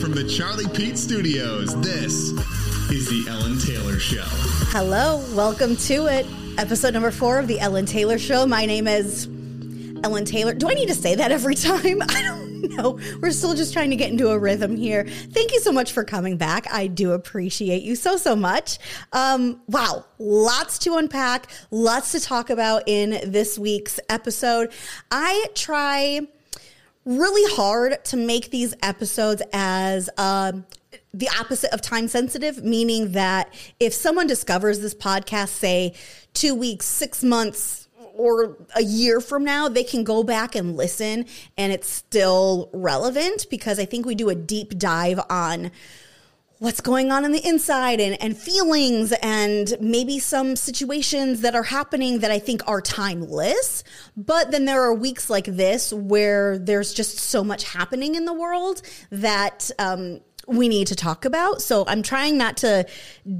from the Charlie Pete Studios, this is The Ellen Tailor Show. Hello, welcome to it. Episode number four of The Ellen Tailor Show. My name is Ellen Tailor. Do I need to say that every time? I don't know. We're still just trying to get into a rhythm here. Thank you so much for coming back. I do appreciate you so, so much. Um, wow, lots to unpack, lots to talk about in this week's episode. I try really hard to make these episodes as um, the opposite of time sensitive, meaning that if someone discovers this podcast, say two weeks, six months, or a year from now, they can go back and listen and it's still relevant because I think we do a deep dive on what's going on on the inside and, and feelings and maybe some situations that are happening that I think are timeless. But then there are weeks like this where there's just so much happening in the world that um, we need to talk about. So I'm trying not to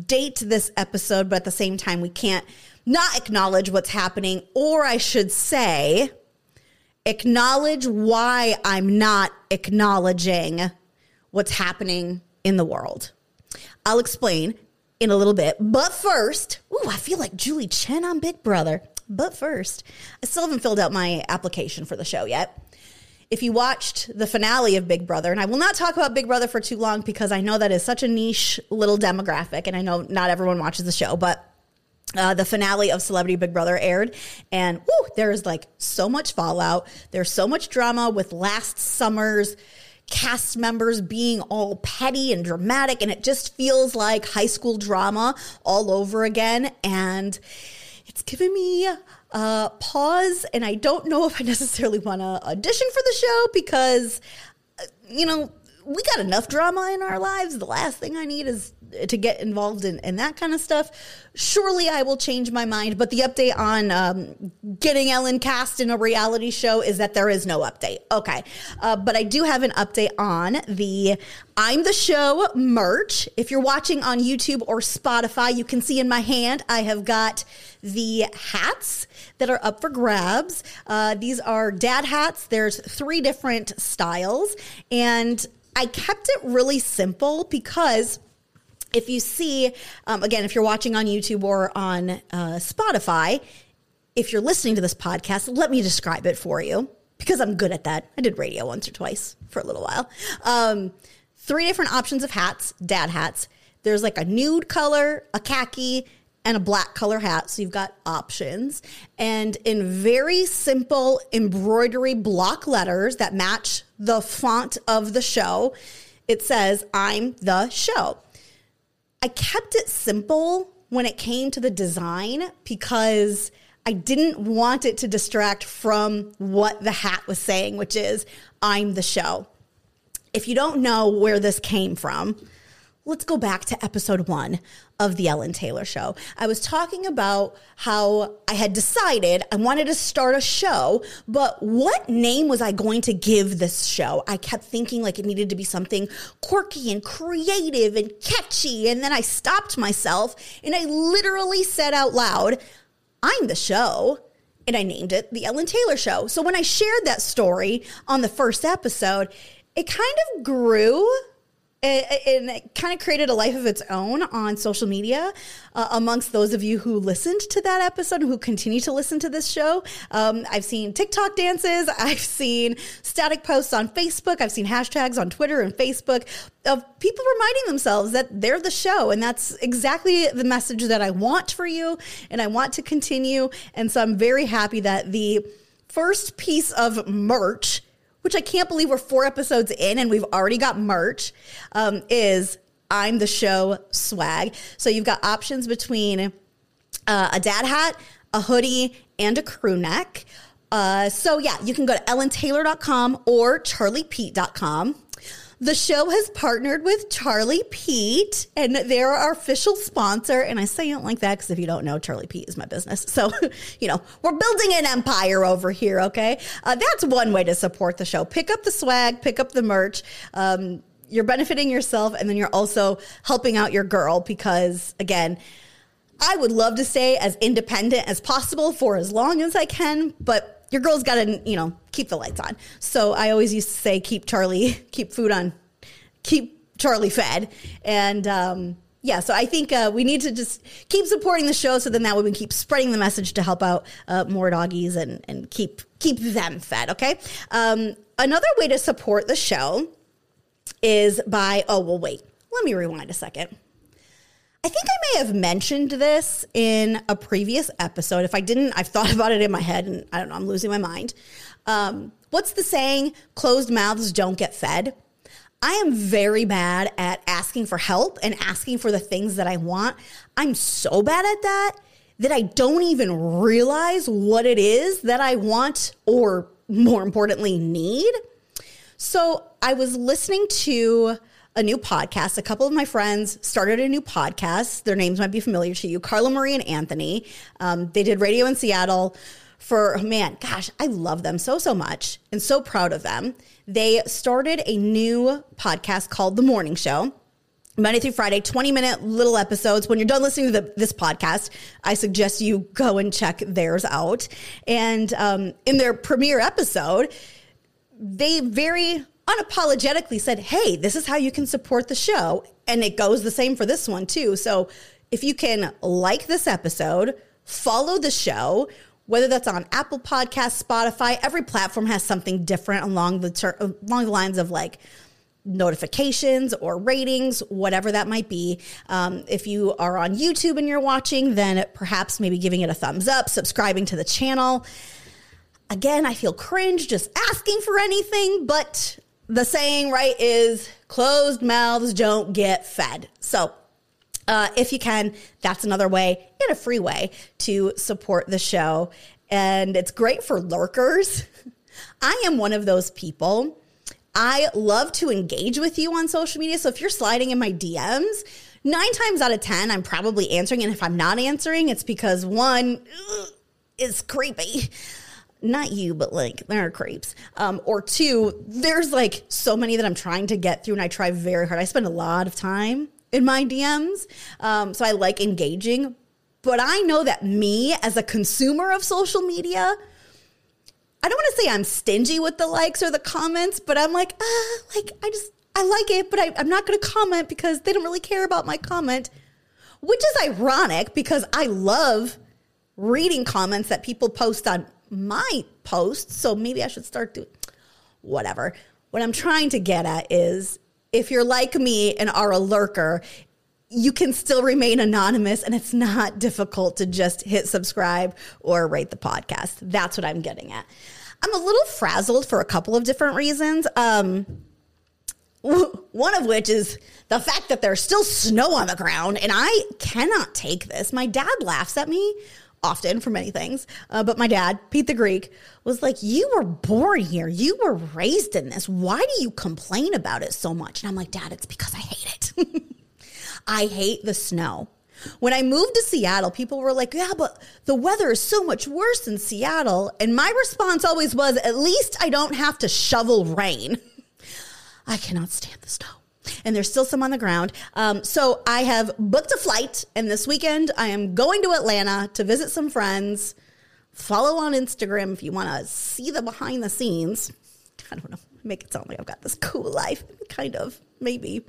date this episode, but at the same time, we can't not acknowledge what's happening, or I should say, acknowledge why I'm not acknowledging what's happening in the world. I'll explain in a little bit. But first, ooh, I feel like Julie Chen on Big Brother. But first, I still haven't filled out my application for the show yet. If you watched the finale of Big Brother, and I will not talk about Big Brother for too long because I know that is such a niche little demographic, and I know not everyone watches the show, but uh, the finale of Celebrity Big Brother aired, and whew, there is like so much fallout. There's so much drama with last summer's cast members being all petty and dramatic, and it just feels like high school drama all over again. And it's given me a pause, and I don't know if I necessarily want to audition for the show because, uh, you know, we got enough drama in our lives. The last thing I need is to get involved in, in that kind of stuff. Surely I will change my mind. But the update on um, getting Ellen cast in a reality show is that there is no update. Okay. Uh, but I do have an update on the I'm the Show merch. If you're watching on YouTube or Spotify, you can see in my hand, I have got the hats that are up for grabs. Uh, these are dad hats. There's three different styles. And I kept it really simple because if you see, um, again, if you're watching on YouTube or on uh, Spotify, if you're listening to this podcast, let me describe it for you because I'm good at that. I did radio once or twice for a little while. Um, three different options of hats, dad hats. There's like a nude color, a khaki, and a black color hat. So you've got options. And in very simple embroidery block letters that match the font of the show, it says, I'm the show. I kept it simple when it came to the design because I didn't want it to distract from what the hat was saying, which is, I'm the show. If you don't know where this came from, let's go back to episode one of the Ellen Tailor show. I was talking about how I had decided I wanted to start a show, but what name was I going to give this show? I kept thinking like it needed to be something quirky and creative and catchy. And then I stopped myself and I literally said out loud, I'm the show. And I named it The Ellen Tailor Show. So when I shared that story on the first episode, it kind of grew and it kind of created a life of its own on social media uh, amongst those of you who listened to that episode who continue to listen to this show. Um, I've seen TikTok dances, I've seen static posts on Facebook, I've seen hashtags on Twitter and Facebook of people reminding themselves that they're the show. And that's exactly the message that I want for you and I want to continue. And so I'm very happy that the first piece of merch which I can't believe we're four episodes in and we've already got merch, um, is I'm the show swag. So you've got options between uh, a dad hat, a hoodie, and a crew neck. Uh, so yeah, you can go to ellentailor.com or charliepete.com. The show has partnered with Charlie Pete, and they're our official sponsor. And I say it like that because if you don't know, Charlie Pete is my business. So, you know, we're building an empire over here, okay? Uh, that's one way to support the show. Pick up the swag, pick up the merch. Um, you're benefiting yourself, and then you're also helping out your girl because, again, I would love to stay as independent as possible for as long as I can, but your girl's got to, you know, keep the lights on. So I always used to say, keep Charlie, keep food on, keep Charlie fed. And um, yeah, so I think uh, we need to just keep supporting the show, so then that way we can keep spreading the message to help out uh, more doggies and and keep keep them fed. Okay. Um, another way to support the show is by oh well wait let me rewind a second. I think I may have mentioned this in a previous episode. If I didn't, I've thought about it in my head and I don't know, I'm losing my mind. Um, what's the saying? Closed mouths don't get fed. I am very bad at asking for help and asking for the things that I want. I'm so bad at that that I don't even realize what it is that I want or more importantly need. So I was listening to a new podcast. A couple of my friends started a new podcast. Their names might be familiar to you Carla Marie and Anthony. Um, they did radio in Seattle for, man, gosh, I love them so, so much and so proud of them. They started a new podcast called The Morning Show. Monday through Friday, 20 minute little episodes. When you're done listening to the, this podcast, I suggest you go and check theirs out. And um, in their premiere episode, they very unapologetically said, Hey, this is how you can support the show. And it goes the same for this one, too. So if you can like this episode, follow the show, whether that's on Apple Podcasts, Spotify, every platform has something different along the ter- along the lines of like notifications or ratings, whatever that might be. Um, if you are on YouTube and you're watching, then perhaps maybe giving it a thumbs up, subscribing to the channel. Again, I feel cringe just asking for anything, but the saying, right, is closed mouths don't get fed. So uh, if you can, that's another way in a free way to support the show. And it's great for lurkers. I am one of those people. I love to engage with you on social media. So if you're sliding in my DMs, nine times out of 10, I'm probably answering. And if I'm not answering, it's because one, is creepy. Not you, but like there are creeps. Um, or two, there's like so many that I'm trying to get through, and I try very hard. I spend a lot of time in my DMs. Um, so I like engaging. But I know that me as a consumer of social media, I don't want to say I'm stingy with the likes or the comments, but I'm like, ah, like I just, I like it, but I, I'm not going to comment because they don't really care about my comment, which is ironic because I love reading comments that people post on my posts. So maybe I should start doing whatever. What I'm trying to get at is if you're like me and are a lurker, you can still remain anonymous and it's not difficult to just hit subscribe or rate the podcast. That's what I'm getting at. I'm a little frazzled for a couple of different reasons. Um, one of which is the fact that there's still snow on the ground and I cannot take this. My dad laughs at me often for many things. Uh, but my dad, Pete the Greek, was like, You were born here. You were raised in this. Why do you complain about it so much? And I'm like, Dad, it's because I hate it. I hate the snow. When I moved to Seattle, people were like, Yeah, but the weather is so much worse in Seattle. And my response always was, At least I don't have to shovel rain. I cannot stand the snow and there's still some on the ground. Um, so I have booked a flight, and this weekend I am going to Atlanta to visit some friends. Follow on Instagram if you want to see the behind the scenes. I don't know, make it sound like I've got this cool life. Kind of, maybe.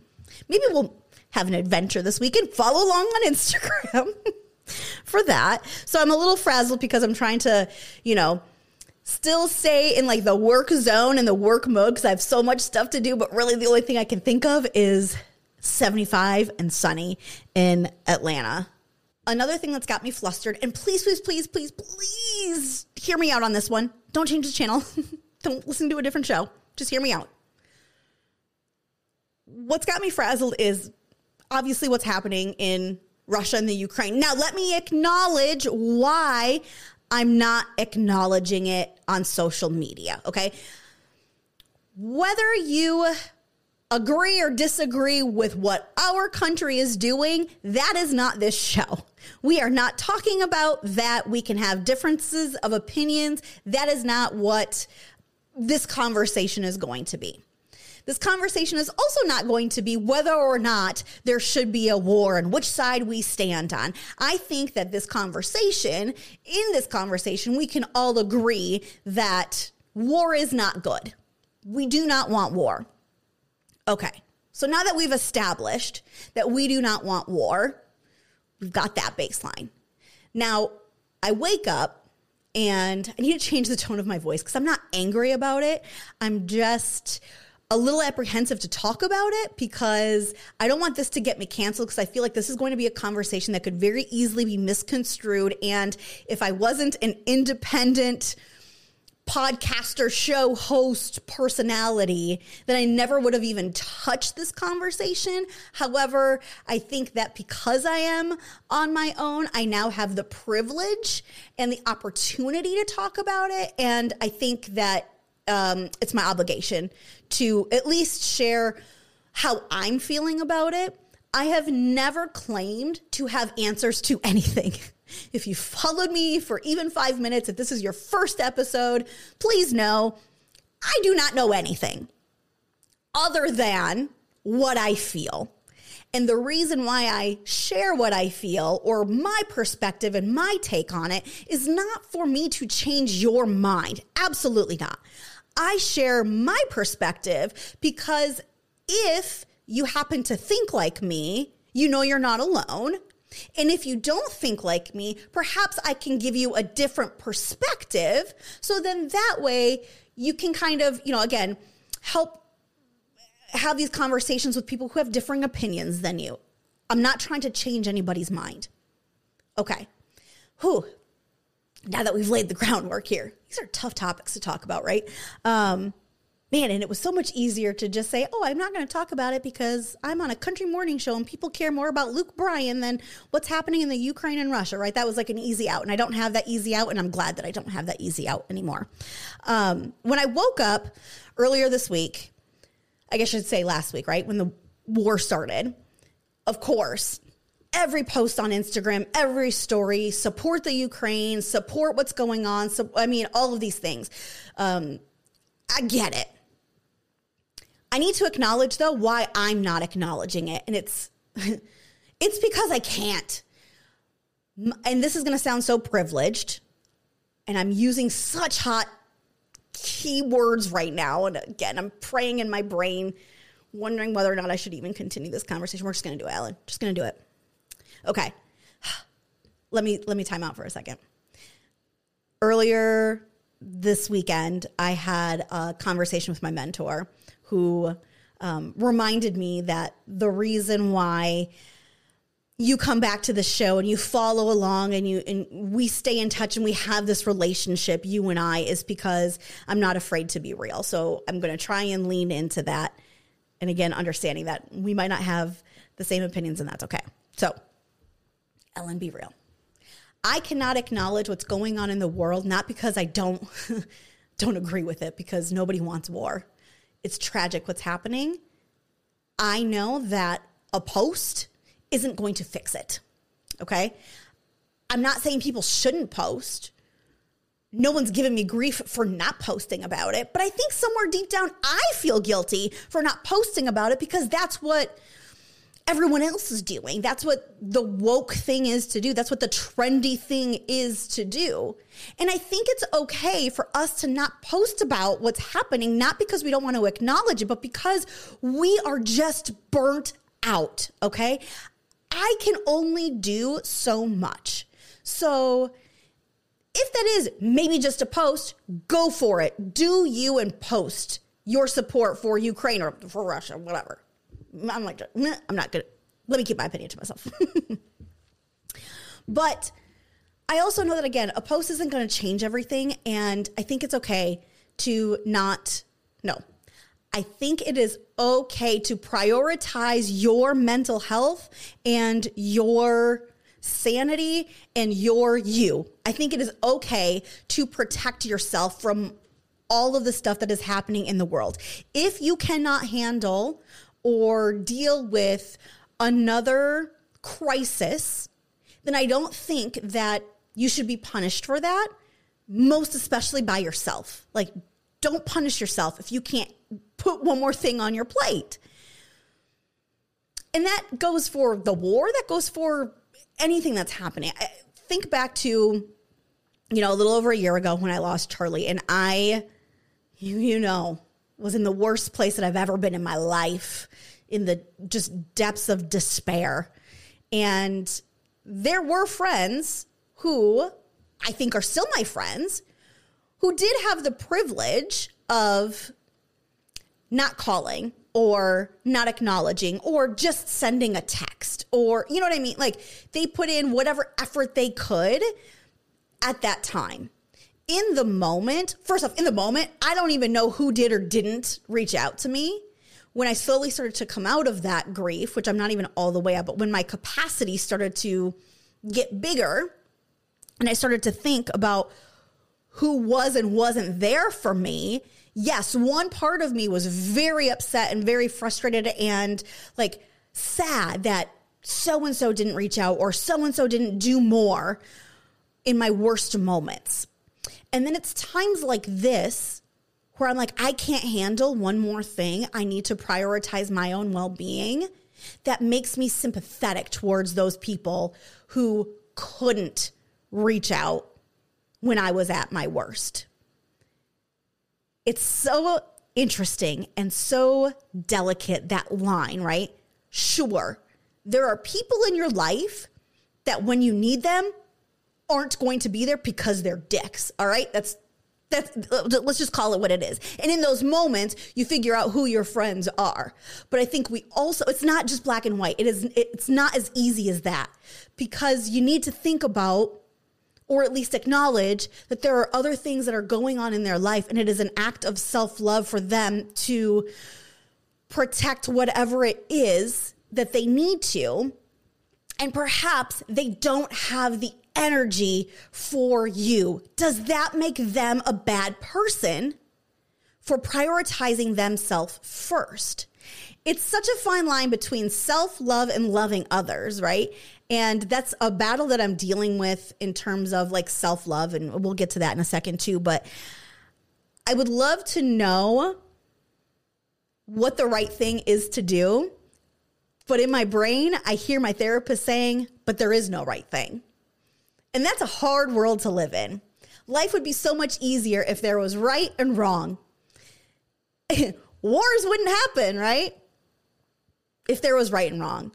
Maybe we'll have an adventure this weekend. Follow along on Instagram for that. So I'm a little frazzled because I'm trying to, you know, still stay in like the work zone and the work mode because I have so much stuff to do. But really, the only thing I can think of is 75 and sunny in Atlanta. Another thing that's got me flustered, and please, please, please, please, please hear me out on this one. Don't change the channel. Don't listen to a different show. Just hear me out. What's got me frazzled is obviously what's happening in Russia and the Ukraine. Now, let me acknowledge why I'm not acknowledging it on social media. Okay. Whether you agree or disagree with what our country is doing, that is not this show. We are not talking about that. We can have differences of opinions. That is not what this conversation is going to be. This conversation is also not going to be whether or not there should be a war and which side we stand on. I think that this conversation, in this conversation, we can all agree that war is not good. We do not want war. Okay. So now that we've established that we do not want war, we've got that baseline. Now I wake up and I need to change the tone of my voice because I'm not angry about it. I'm just a little apprehensive to talk about it because I don't want this to get me canceled because I feel like this is going to be a conversation that could very easily be misconstrued. And if I wasn't an independent, podcaster, show host personality that I never would have even touched this conversation. However, I think that because I am on my own, I now have the privilege and the opportunity to talk about it. And I think that um, it's my obligation to at least share how I'm feeling about it. I have never claimed to have answers to anything. If you followed me for even five minutes, if this is your first episode, please know I do not know anything other than what I feel. And the reason why I share what I feel or my perspective and my take on it is not for me to change your mind. Absolutely not. I share my perspective because if you happen to think like me, you know you're not alone. And if you don't think like me, perhaps I can give you a different perspective. So then that way you can kind of, you know, again, help have these conversations with people who have differing opinions than you. I'm not trying to change anybody's mind. Okay. Whew. Now that we've laid the groundwork here, these are tough topics to talk about, right? Um, man, and it was so much easier to just say, oh, I'm not going to talk about it because I'm on a country morning show and people care more about Luke Bryan than what's happening in the Ukraine and Russia, right? That was like an easy out. And I don't have that easy out. And I'm glad that I don't have that easy out anymore. Um, when I woke up earlier this week, I guess I should say last week, right? When the war started, of course, every post on Instagram, every story, support the Ukraine, support what's going on. So, I mean, all of these things. Um, I get it. I need to acknowledge though why I'm not acknowledging it. And it's it's because I can't. And this is going to sound so privileged. And I'm using such hot keywords right now. And again, I'm praying in my brain, wondering whether or not I should even continue this conversation. We're just going to do it, Ellen. Just going to do it. Okay. Let me let me time out for a second. Earlier this weekend, I had a conversation with my mentor who um, reminded me that the reason why you come back to the show and you follow along and you and we stay in touch and we have this relationship you and I is because I'm not afraid to be real. So I'm going to try and lean into that and again understanding that we might not have the same opinions and that's okay. So Ellen be real. I cannot acknowledge what's going on in the world not because I don't don't agree with it because nobody wants war it's tragic what's happening. I know that a post isn't going to fix it. Okay. I'm not saying people shouldn't post. No one's given me grief for not posting about it, but I think somewhere deep down, I feel guilty for not posting about it because that's what everyone else is doing. That's what the woke thing is to do. That's what the trendy thing is to do. And I think it's okay for us to not post about what's happening, not because we don't want to acknowledge it, but because we are just burnt out. Okay. I can only do so much. So, if that is maybe just a post, go for it. Do you and post your support for Ukraine or for Russia, whatever. I'm like, I'm not gonna. Let me keep my opinion to myself. but I also know that again, a post isn't going to change everything, and I think it's okay to not. No, I think it is okay to prioritize your mental health and your sanity and your you. I think it is okay to protect yourself from all of the stuff that is happening in the world. If you cannot handle or deal with another crisis, then I don't think that you should be punished for that, most especially by yourself. Like, don't punish yourself if you can't put one more thing on your plate. And that goes for the war, that goes for anything that's happening. I think back to, you know, a little over a year ago when I lost Charlie, and I, you, you know, was in the worst place that I've ever been in my life in the just depths of despair. And there were friends who I think are still my friends who did have the privilege of not calling or not acknowledging or just sending a text or you know what I mean? Like they put in whatever effort they could at that time. In the moment, first off, in the moment, I don't even know who did or didn't reach out to me. When I slowly started to come out of that grief, which I'm not even all the way out, but when my capacity started to get bigger and I started to think about who was and wasn't there for me, yes, one part of me was very upset and very frustrated and like sad that so and so didn't reach out or so and so didn't do more in my worst moments. And then it's times like this where I'm like, I can't handle one more thing. I need to prioritize my own well being. That makes me sympathetic towards those people who couldn't reach out when I was at my worst. It's so interesting and so delicate that line, right? Sure, there are people in your life that when you need them aren't going to be there because they're dicks, all right? That's that's uh, let's just call it what it is. And in those moments, you figure out who your friends are. But I think we also it's not just black and white. It is it's not as easy as that because you need to think about or at least acknowledge that there are other things that are going on in their life and it is an act of self-love for them to protect whatever it is that they need to and perhaps they don't have the energy for you. Does that make them a bad person for prioritizing themselves first? It's such a fine line between self love and loving others, right? And that's a battle that I'm dealing with in terms of like self love. And we'll get to that in a second too. But I would love to know what the right thing is to do. But in my brain, I hear my therapist saying, but there is no right thing. And that's a hard world to live in. Life would be so much easier if there was right and wrong. Wars wouldn't happen, right? If there was right and wrong.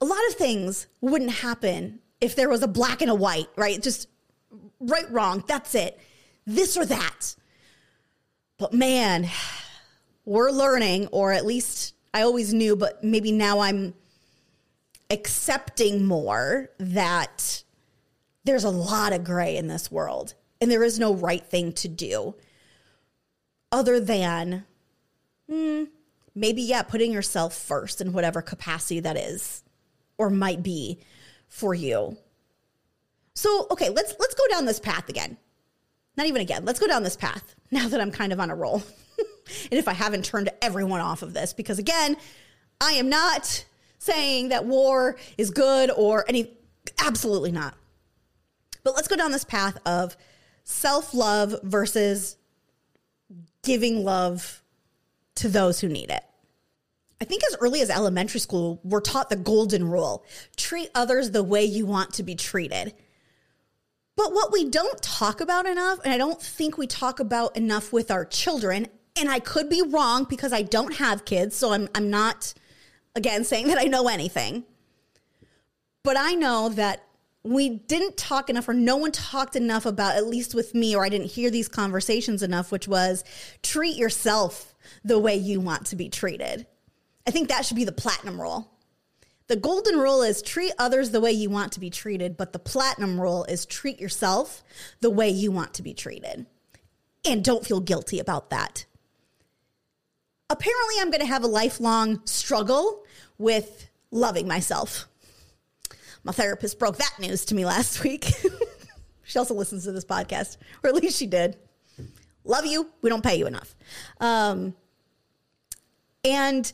A lot of things wouldn't happen if there was a black and a white, right? Just right, wrong, that's it. This or that. But man, we're learning, or at least I always knew, but maybe now I'm accepting more that there's a lot of gray in this world and there is no right thing to do other than hmm, maybe yeah putting yourself first in whatever capacity that is or might be for you. So okay let's let's go down this path again. Not even again let's go down this path now that i'm kind of on a roll. And if i haven't turned everyone off of this because again i am not saying that war is good or any absolutely not but let's go down this path of self love versus giving love to those who need it. I think as early as elementary school, we're taught the golden rule treat others the way you want to be treated. But what we don't talk about enough, and I don't think we talk about enough with our children, and I could be wrong because I don't have kids, so I'm, I'm not, again, saying that I know anything. But I know that we didn't talk enough or no one talked enough about at least with me or i didn't hear these conversations enough which was treat yourself the way you want to be treated. I think that should be the platinum rule. The golden rule is treat others the way you want to be treated but the platinum rule is treat yourself the way you want to be treated. And don't feel guilty about that. Apparently i'm going to have a lifelong struggle with loving myself my therapist broke that news to me last week. she also listens to this podcast, or at least she did. Love you. We don't pay you enough. Um, and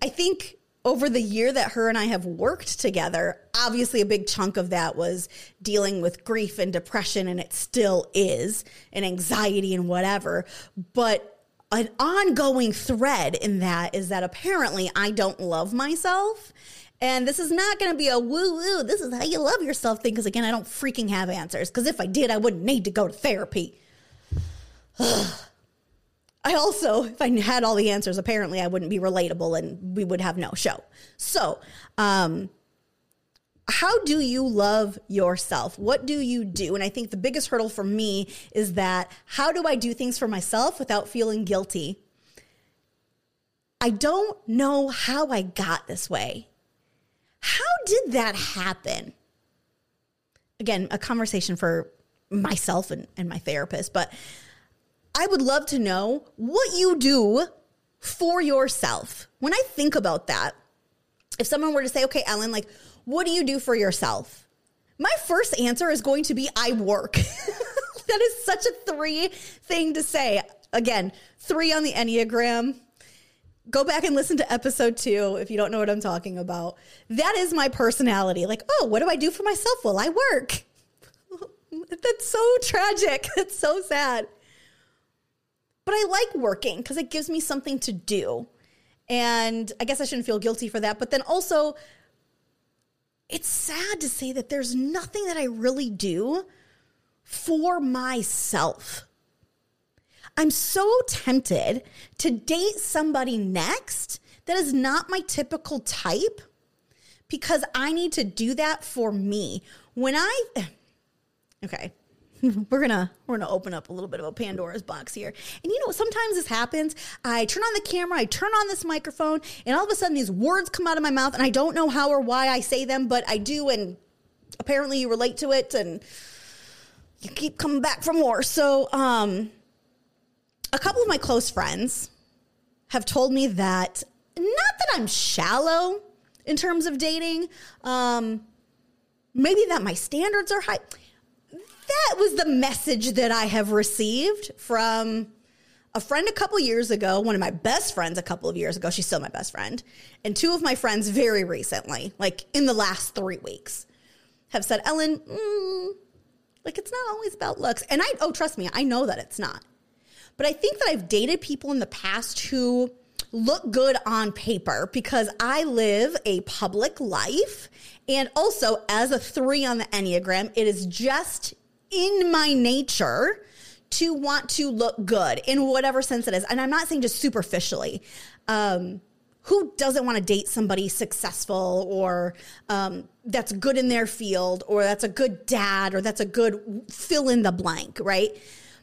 I think over the year that her and I have worked together, obviously a big chunk of that was dealing with grief and depression, and it still is, and anxiety and whatever. But an ongoing thread in that is that apparently I don't love myself. And this is not going to be a woo woo, this is how you love yourself thing. Because again, I don't freaking have answers. Because if I did, I wouldn't need to go to therapy. I also, if I had all the answers, apparently I wouldn't be relatable and we would have no show. So, um, how do you love yourself? What do you do? And I think the biggest hurdle for me is that how do I do things for myself without feeling guilty? I don't know how I got this way. How did that happen? Again, a conversation for myself and, and my therapist, but I would love to know what you do for yourself. When I think about that, if someone were to say, okay, Ellen, like, what do you do for yourself? My first answer is going to be I work. that is such a three thing to say. Again, three on the Enneagram. Go back and listen to episode two if you don't know what I'm talking about. That is my personality. Like, oh, what do I do for myself? Well, I work. That's so tragic. It's so sad. But I like working because it gives me something to do. And I guess I shouldn't feel guilty for that. But then also, it's sad to say that there's nothing that I really do for myself. I'm so tempted to date somebody next that is not my typical type because I need to do that for me. When I, okay, we're gonna we're gonna open up a little bit of a Pandora's box here. And you know, sometimes this happens. I turn on the camera, I turn on this microphone, and all of a sudden these words come out of my mouth, and I don't know how or why I say them, but I do, and apparently you relate to it, and you keep coming back for more. So, um, a couple of my close friends have told me that not that I'm shallow in terms of dating, um, maybe that my standards are high that was the message that I have received from a friend a couple years ago, one of my best friends a couple of years ago. She's still my best friend. And two of my friends very recently, like in the last three weeks, have said, Ellen, mm, like it's not always about looks. And I, oh, trust me, I know that it's not. But I think that I've dated people in the past who look good on paper because I live a public life. And also, as a three on the Enneagram, it is just in my nature to want to look good in whatever sense it is. And I'm not saying just superficially. Um, who doesn't want to date somebody successful or um, that's good in their field or that's a good dad or that's a good fill in the blank, right?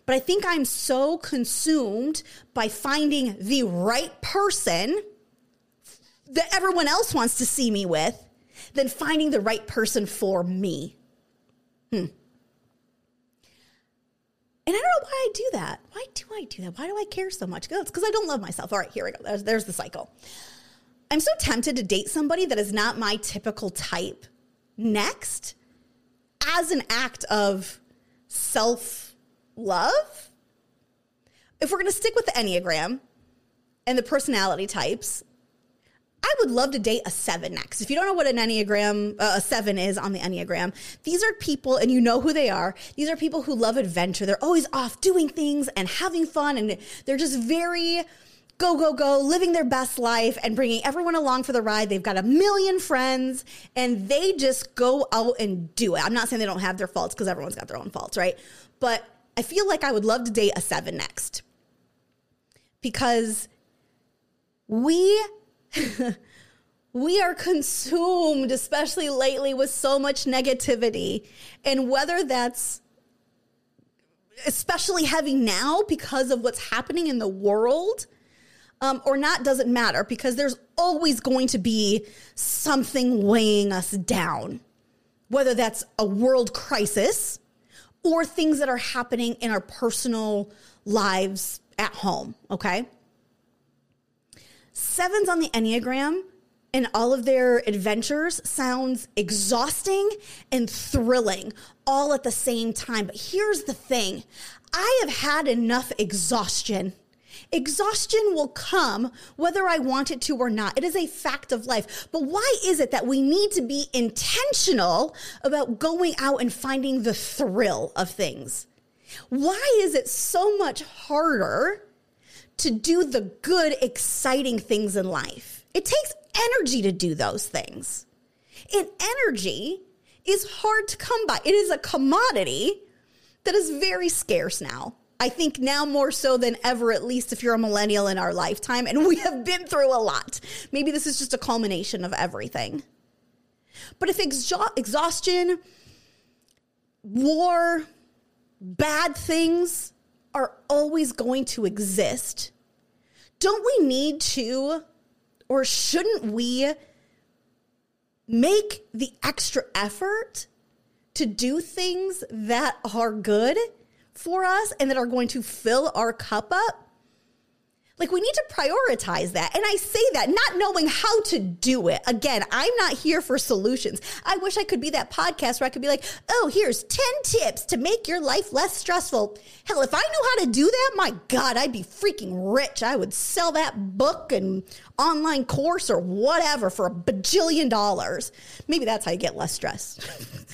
But I think I'm so consumed by finding the right person that everyone else wants to see me with than finding the right person for me. Hmm. And I don't know why I do that. Why do I do that? Why do I care so much? It's because I don't love myself. All right, here we go. There's, there's the cycle. I'm so tempted to date somebody that is not my typical type next as an act of self love. If we're going to stick with the Enneagram and the personality types, I would love to date a seven next. If you don't know what an Enneagram, uh, a seven is on the Enneagram, these are people, and you know who they are. These are people who love adventure. They're always off doing things and having fun, and they're just very go, go, go, living their best life and bringing everyone along for the ride. They've got a million friends and they just go out and do it. I'm not saying they don't have their faults because everyone's got their own faults, right? But I feel like I would love to date a seven next because we we are consumed, especially lately, with so much negativity. And whether that's especially heavy now because of what's happening in the world um, or not doesn't matter because there's always going to be something weighing us down, whether that's a world crisis or things that are happening in our personal lives at home. Okay. Sevens on the Enneagram and all of their adventures sounds exhausting and thrilling all at the same time. But here's the thing I have had enough exhaustion. Exhaustion will come whether I want it to or not. It is a fact of life. But why is it that we need to be intentional about going out and finding the thrill of things? Why is it so much harder to do the good, exciting things in life. It takes energy to do those things. And energy is hard to come by. It is a commodity that is very scarce now. I think now more so than ever, at least if you're a millennial in our lifetime, and we have been through a lot. Maybe this is just a culmination of everything. But if exha- exhaustion, war, bad things are always going to exist, don't we need to, or shouldn't we, make the extra effort to do things that are good for us and that are going to fill our cup up? Like we need to prioritize that. And I say that not knowing how to do it. Again, I'm not here for solutions. I wish I could be that podcast where I could be like, oh, here's 10 tips to make your life less stressful. Hell, if I knew how to do that, my God, I'd be freaking rich. I would sell that book and online course or whatever for a bajillion dollars. Maybe that's how you get less stress.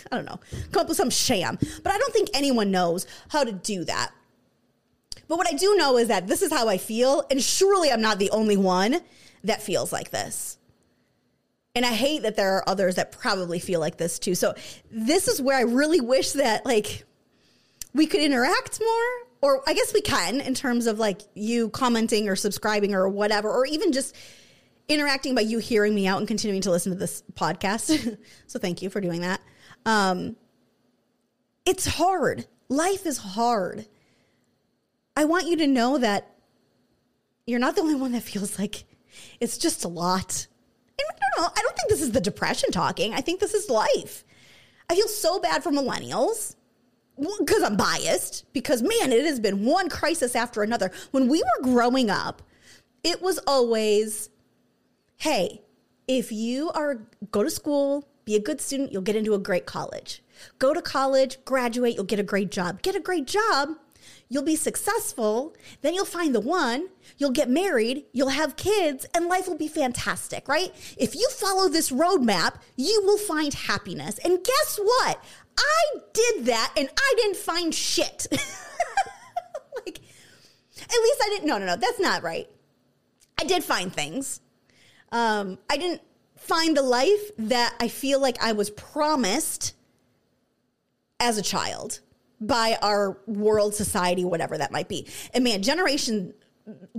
I don't know. Come up with some sham. But I don't think anyone knows how to do that. But what I do know is that this is how I feel, and surely I'm not the only one that feels like this. And I hate that there are others that probably feel like this too. So this is where I really wish that like we could interact more or I guess we can in terms of like you commenting or subscribing or whatever or even just interacting by you hearing me out and continuing to listen to this podcast. so thank you for doing that. Um it's hard. Life is hard. I want you to know that you're not the only one that feels like it's just a lot. And I don't know. I don't think this is the depression talking. I think this is life. I feel so bad for millennials because I'm biased, because man, it has been one crisis after another. When we were growing up, it was always, hey, if you are go to school, be a good student, you'll get into a great college. Go to college, graduate, you'll get a great job. Get a great job, you'll be successful, then you'll find the one, you'll get married, you'll have kids, and life will be fantastic, right? If you follow this roadmap, you will find happiness. And guess what? I did that and I didn't find shit. like, at least I didn't, no, no, no, that's not right. I did find things. Um, I didn't find the life that I feel like I was promised as a child by our world, society, whatever that might be. And man, generation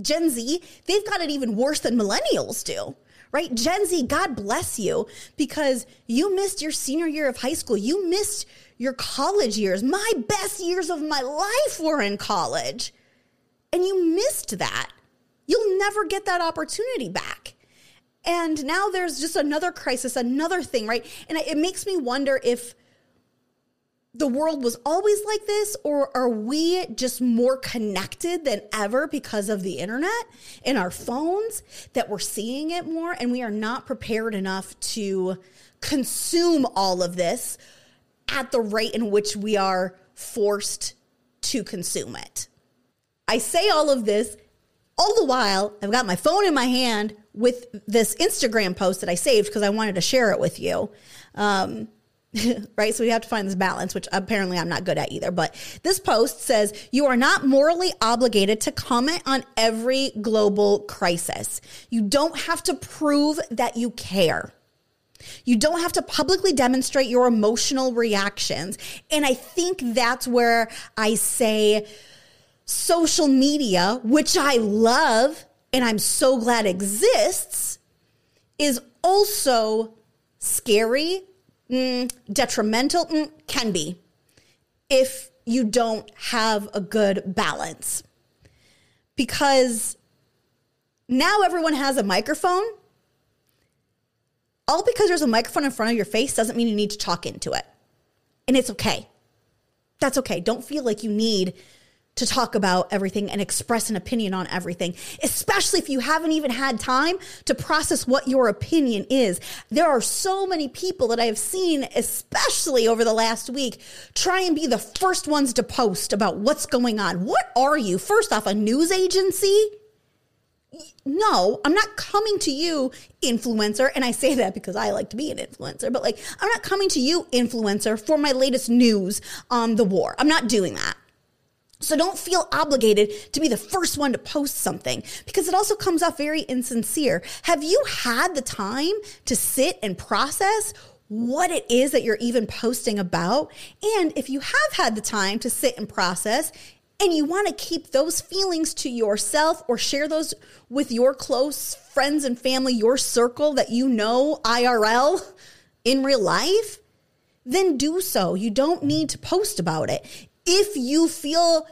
Gen Z, they've got it even worse than millennials do. Right? Gen Z, God bless you because you missed your senior year of high school. You missed your college years. My best years of my life were in college. And you missed that. You'll never get that opportunity back. And now there's just another crisis, another thing, right? And it makes me wonder if the world was always like this, or are we just more connected than ever because of the internet and our phones that we're seeing it more and we are not prepared enough to consume all of this at the rate in which we are forced to consume it? I say all of this all the while, I've got my phone in my hand with this Instagram post that I saved because I wanted to share it with you. Um, right? So we have to find this balance, which apparently I'm not good at either. But this post says you are not morally obligated to comment on every global crisis. You don't have to prove that you care. You don't have to publicly demonstrate your emotional reactions. And I think that's where I say social media, which I love and I'm so glad exists, is also scary mm, detrimental mm, can be if you don't have a good balance. Because now everyone has a microphone. All because there's a microphone in front of your face doesn't mean you need to talk into it. And it's okay. That's okay. Don't feel like you need to talk about everything and express an opinion on everything, especially if you haven't even had time to process what your opinion is. There are so many people that I have seen, especially over the last week, try and be the first ones to post about what's going on. What are you? First off, a news agency? no, I'm not coming to you, influencer. And I say that because I like to be an influencer, but like, I'm not coming to you, influencer, for my latest news on the war. I'm not doing that. So don't feel obligated to be the first one to post something because it also comes off very insincere. Have you had the time to sit and process what it is that you're even posting about? And if you have had the time to sit and process, and you want to keep those feelings to yourself or share those with your close friends and family, your circle that you know IRL in real life, then do so. You don't need to post about it. If you feel,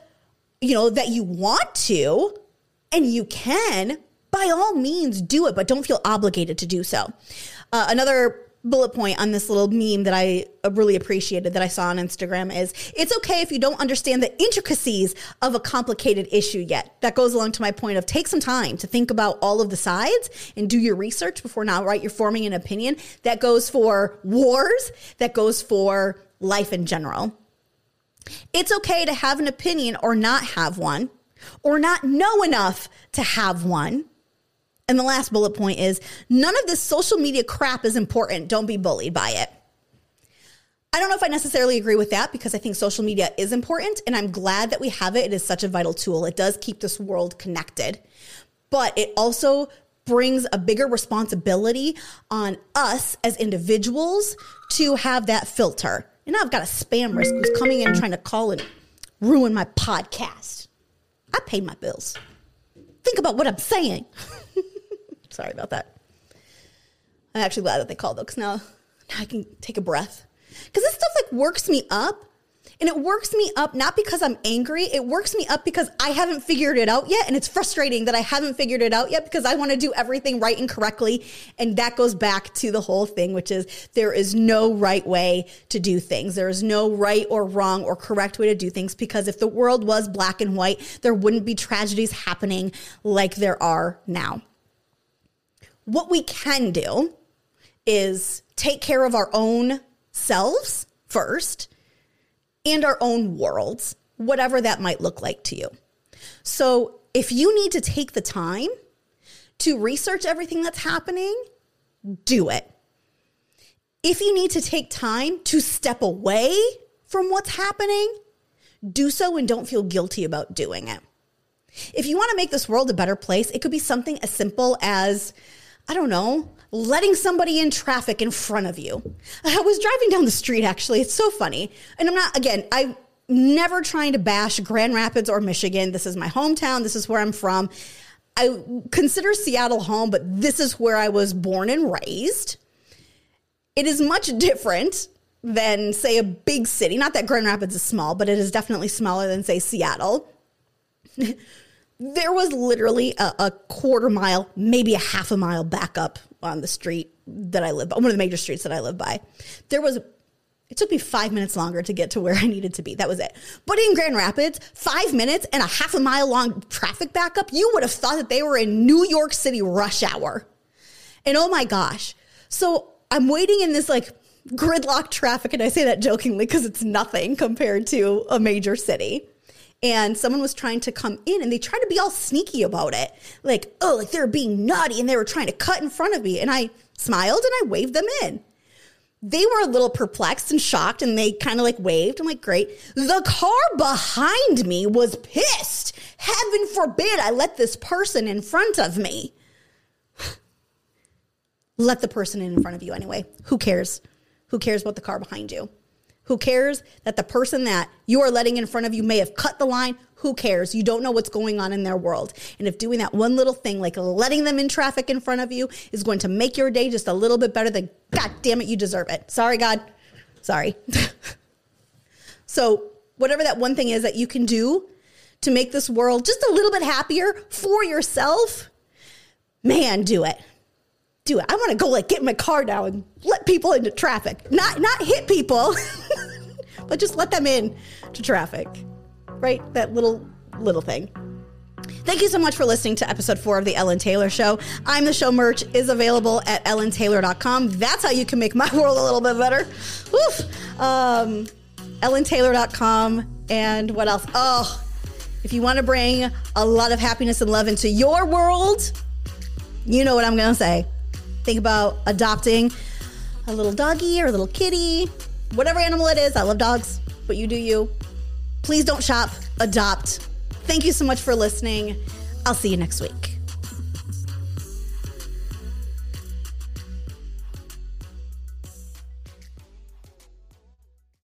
you know, that you want to and you can, by all means do it, but don't feel obligated to do so. Uh, another bullet point on this little meme that I really appreciated that I saw on Instagram is it's okay if you don't understand the intricacies of a complicated issue yet. That goes along to my point of take some time to think about all of the sides and do your research before now, right? You're forming an opinion. That goes for wars, that goes for life in general. It's okay to have an opinion or not have one, or not know enough to have one. And the last bullet point is none of this social media crap is important. Don't be bullied by it. I don't know if I necessarily agree with that because I think social media is important and I'm glad that we have it. It is such a vital tool. It does keep this world connected, but it also brings a bigger responsibility on us as individuals to have that filter. And I've got a spam risk who's coming in trying to call and ruin my podcast. I pay my bills. Think about what I'm saying. Sorry about that. I'm actually glad that they called though, because now, now I can take a breath. Because this stuff like works me up. And it works me up not because I'm angry. It works me up because I haven't figured it out yet. And it's frustrating that I haven't figured it out yet because I want to do everything right and correctly. And that goes back to the whole thing, which is there is no right way to do things. There is no right or wrong or correct way to do things because if the world was black and white, there wouldn't be tragedies happening like there are now. What we can do is take care of our own selves first and our own worlds, whatever that might look like to you. So, if you need to take the time to research everything that's happening, do it. If you need to take time to step away from what's happening, do so and don't feel guilty about doing it. If you want to make this world a better place, it could be something as simple as I don't know, letting somebody in traffic in front of you. I was driving down the street actually. It's so funny. And I'm not, again, I'm never trying to bash Grand Rapids or Michigan. This is my hometown. This is where I'm from. I consider Seattle home, but this is where I was born and raised. It is much different than, say, a big city. Not that Grand Rapids is small, but it is definitely smaller than, say, Seattle. there was literally a, a, quarter mile, maybe a half a mile back up on the street that I live by, one of the major streets that I live by. There was, it took me five minutes longer to get to where I needed to be. That was it. But in Grand Rapids, five minutes and a half a mile long traffic backup, you would have thought that they were in New York City rush hour. And oh my gosh. So I'm waiting in this like gridlock traffic. And I say that jokingly because it's nothing compared to a major city and someone was trying to come in and they tried to be all sneaky about it. Like, oh, like they were being naughty and they were trying to cut in front of me. And I smiled and I waved them in. They were a little perplexed and shocked and they kind of like waved. I'm like, great. The car behind me was pissed. Heaven forbid I let this person in front of me. let the person in front of you anyway. Who cares? Who cares about the car behind you? Who cares that the person that you are letting in front of you may have cut the line? Who cares? You don't know what's going on in their world. And if doing that one little thing, like letting them in traffic in front of you, is going to make your day just a little bit better, then God damn it, you deserve it. Sorry, God. Sorry. so, whatever that one thing is that you can do to make this world just a little bit happier for yourself, man, do it do it. I want to go like get in my car now and let people into traffic. Not not hit people, but just let them in to traffic. Right? That little little thing. Thank you so much for listening to episode four of the Ellen Tailor Show. I'm the show merch is available at ellentailor.com. That's how you can make my world a little bit better. Woof. Um, ellentailor.com. And what else? Oh, if you want to bring a lot of happiness and love into your world, you know what I'm going to say think about adopting a little doggy or a little kitty, whatever animal it is. I love dogs, but you do you. Please don't shop, adopt. Thank you so much for listening. I'll see you next week.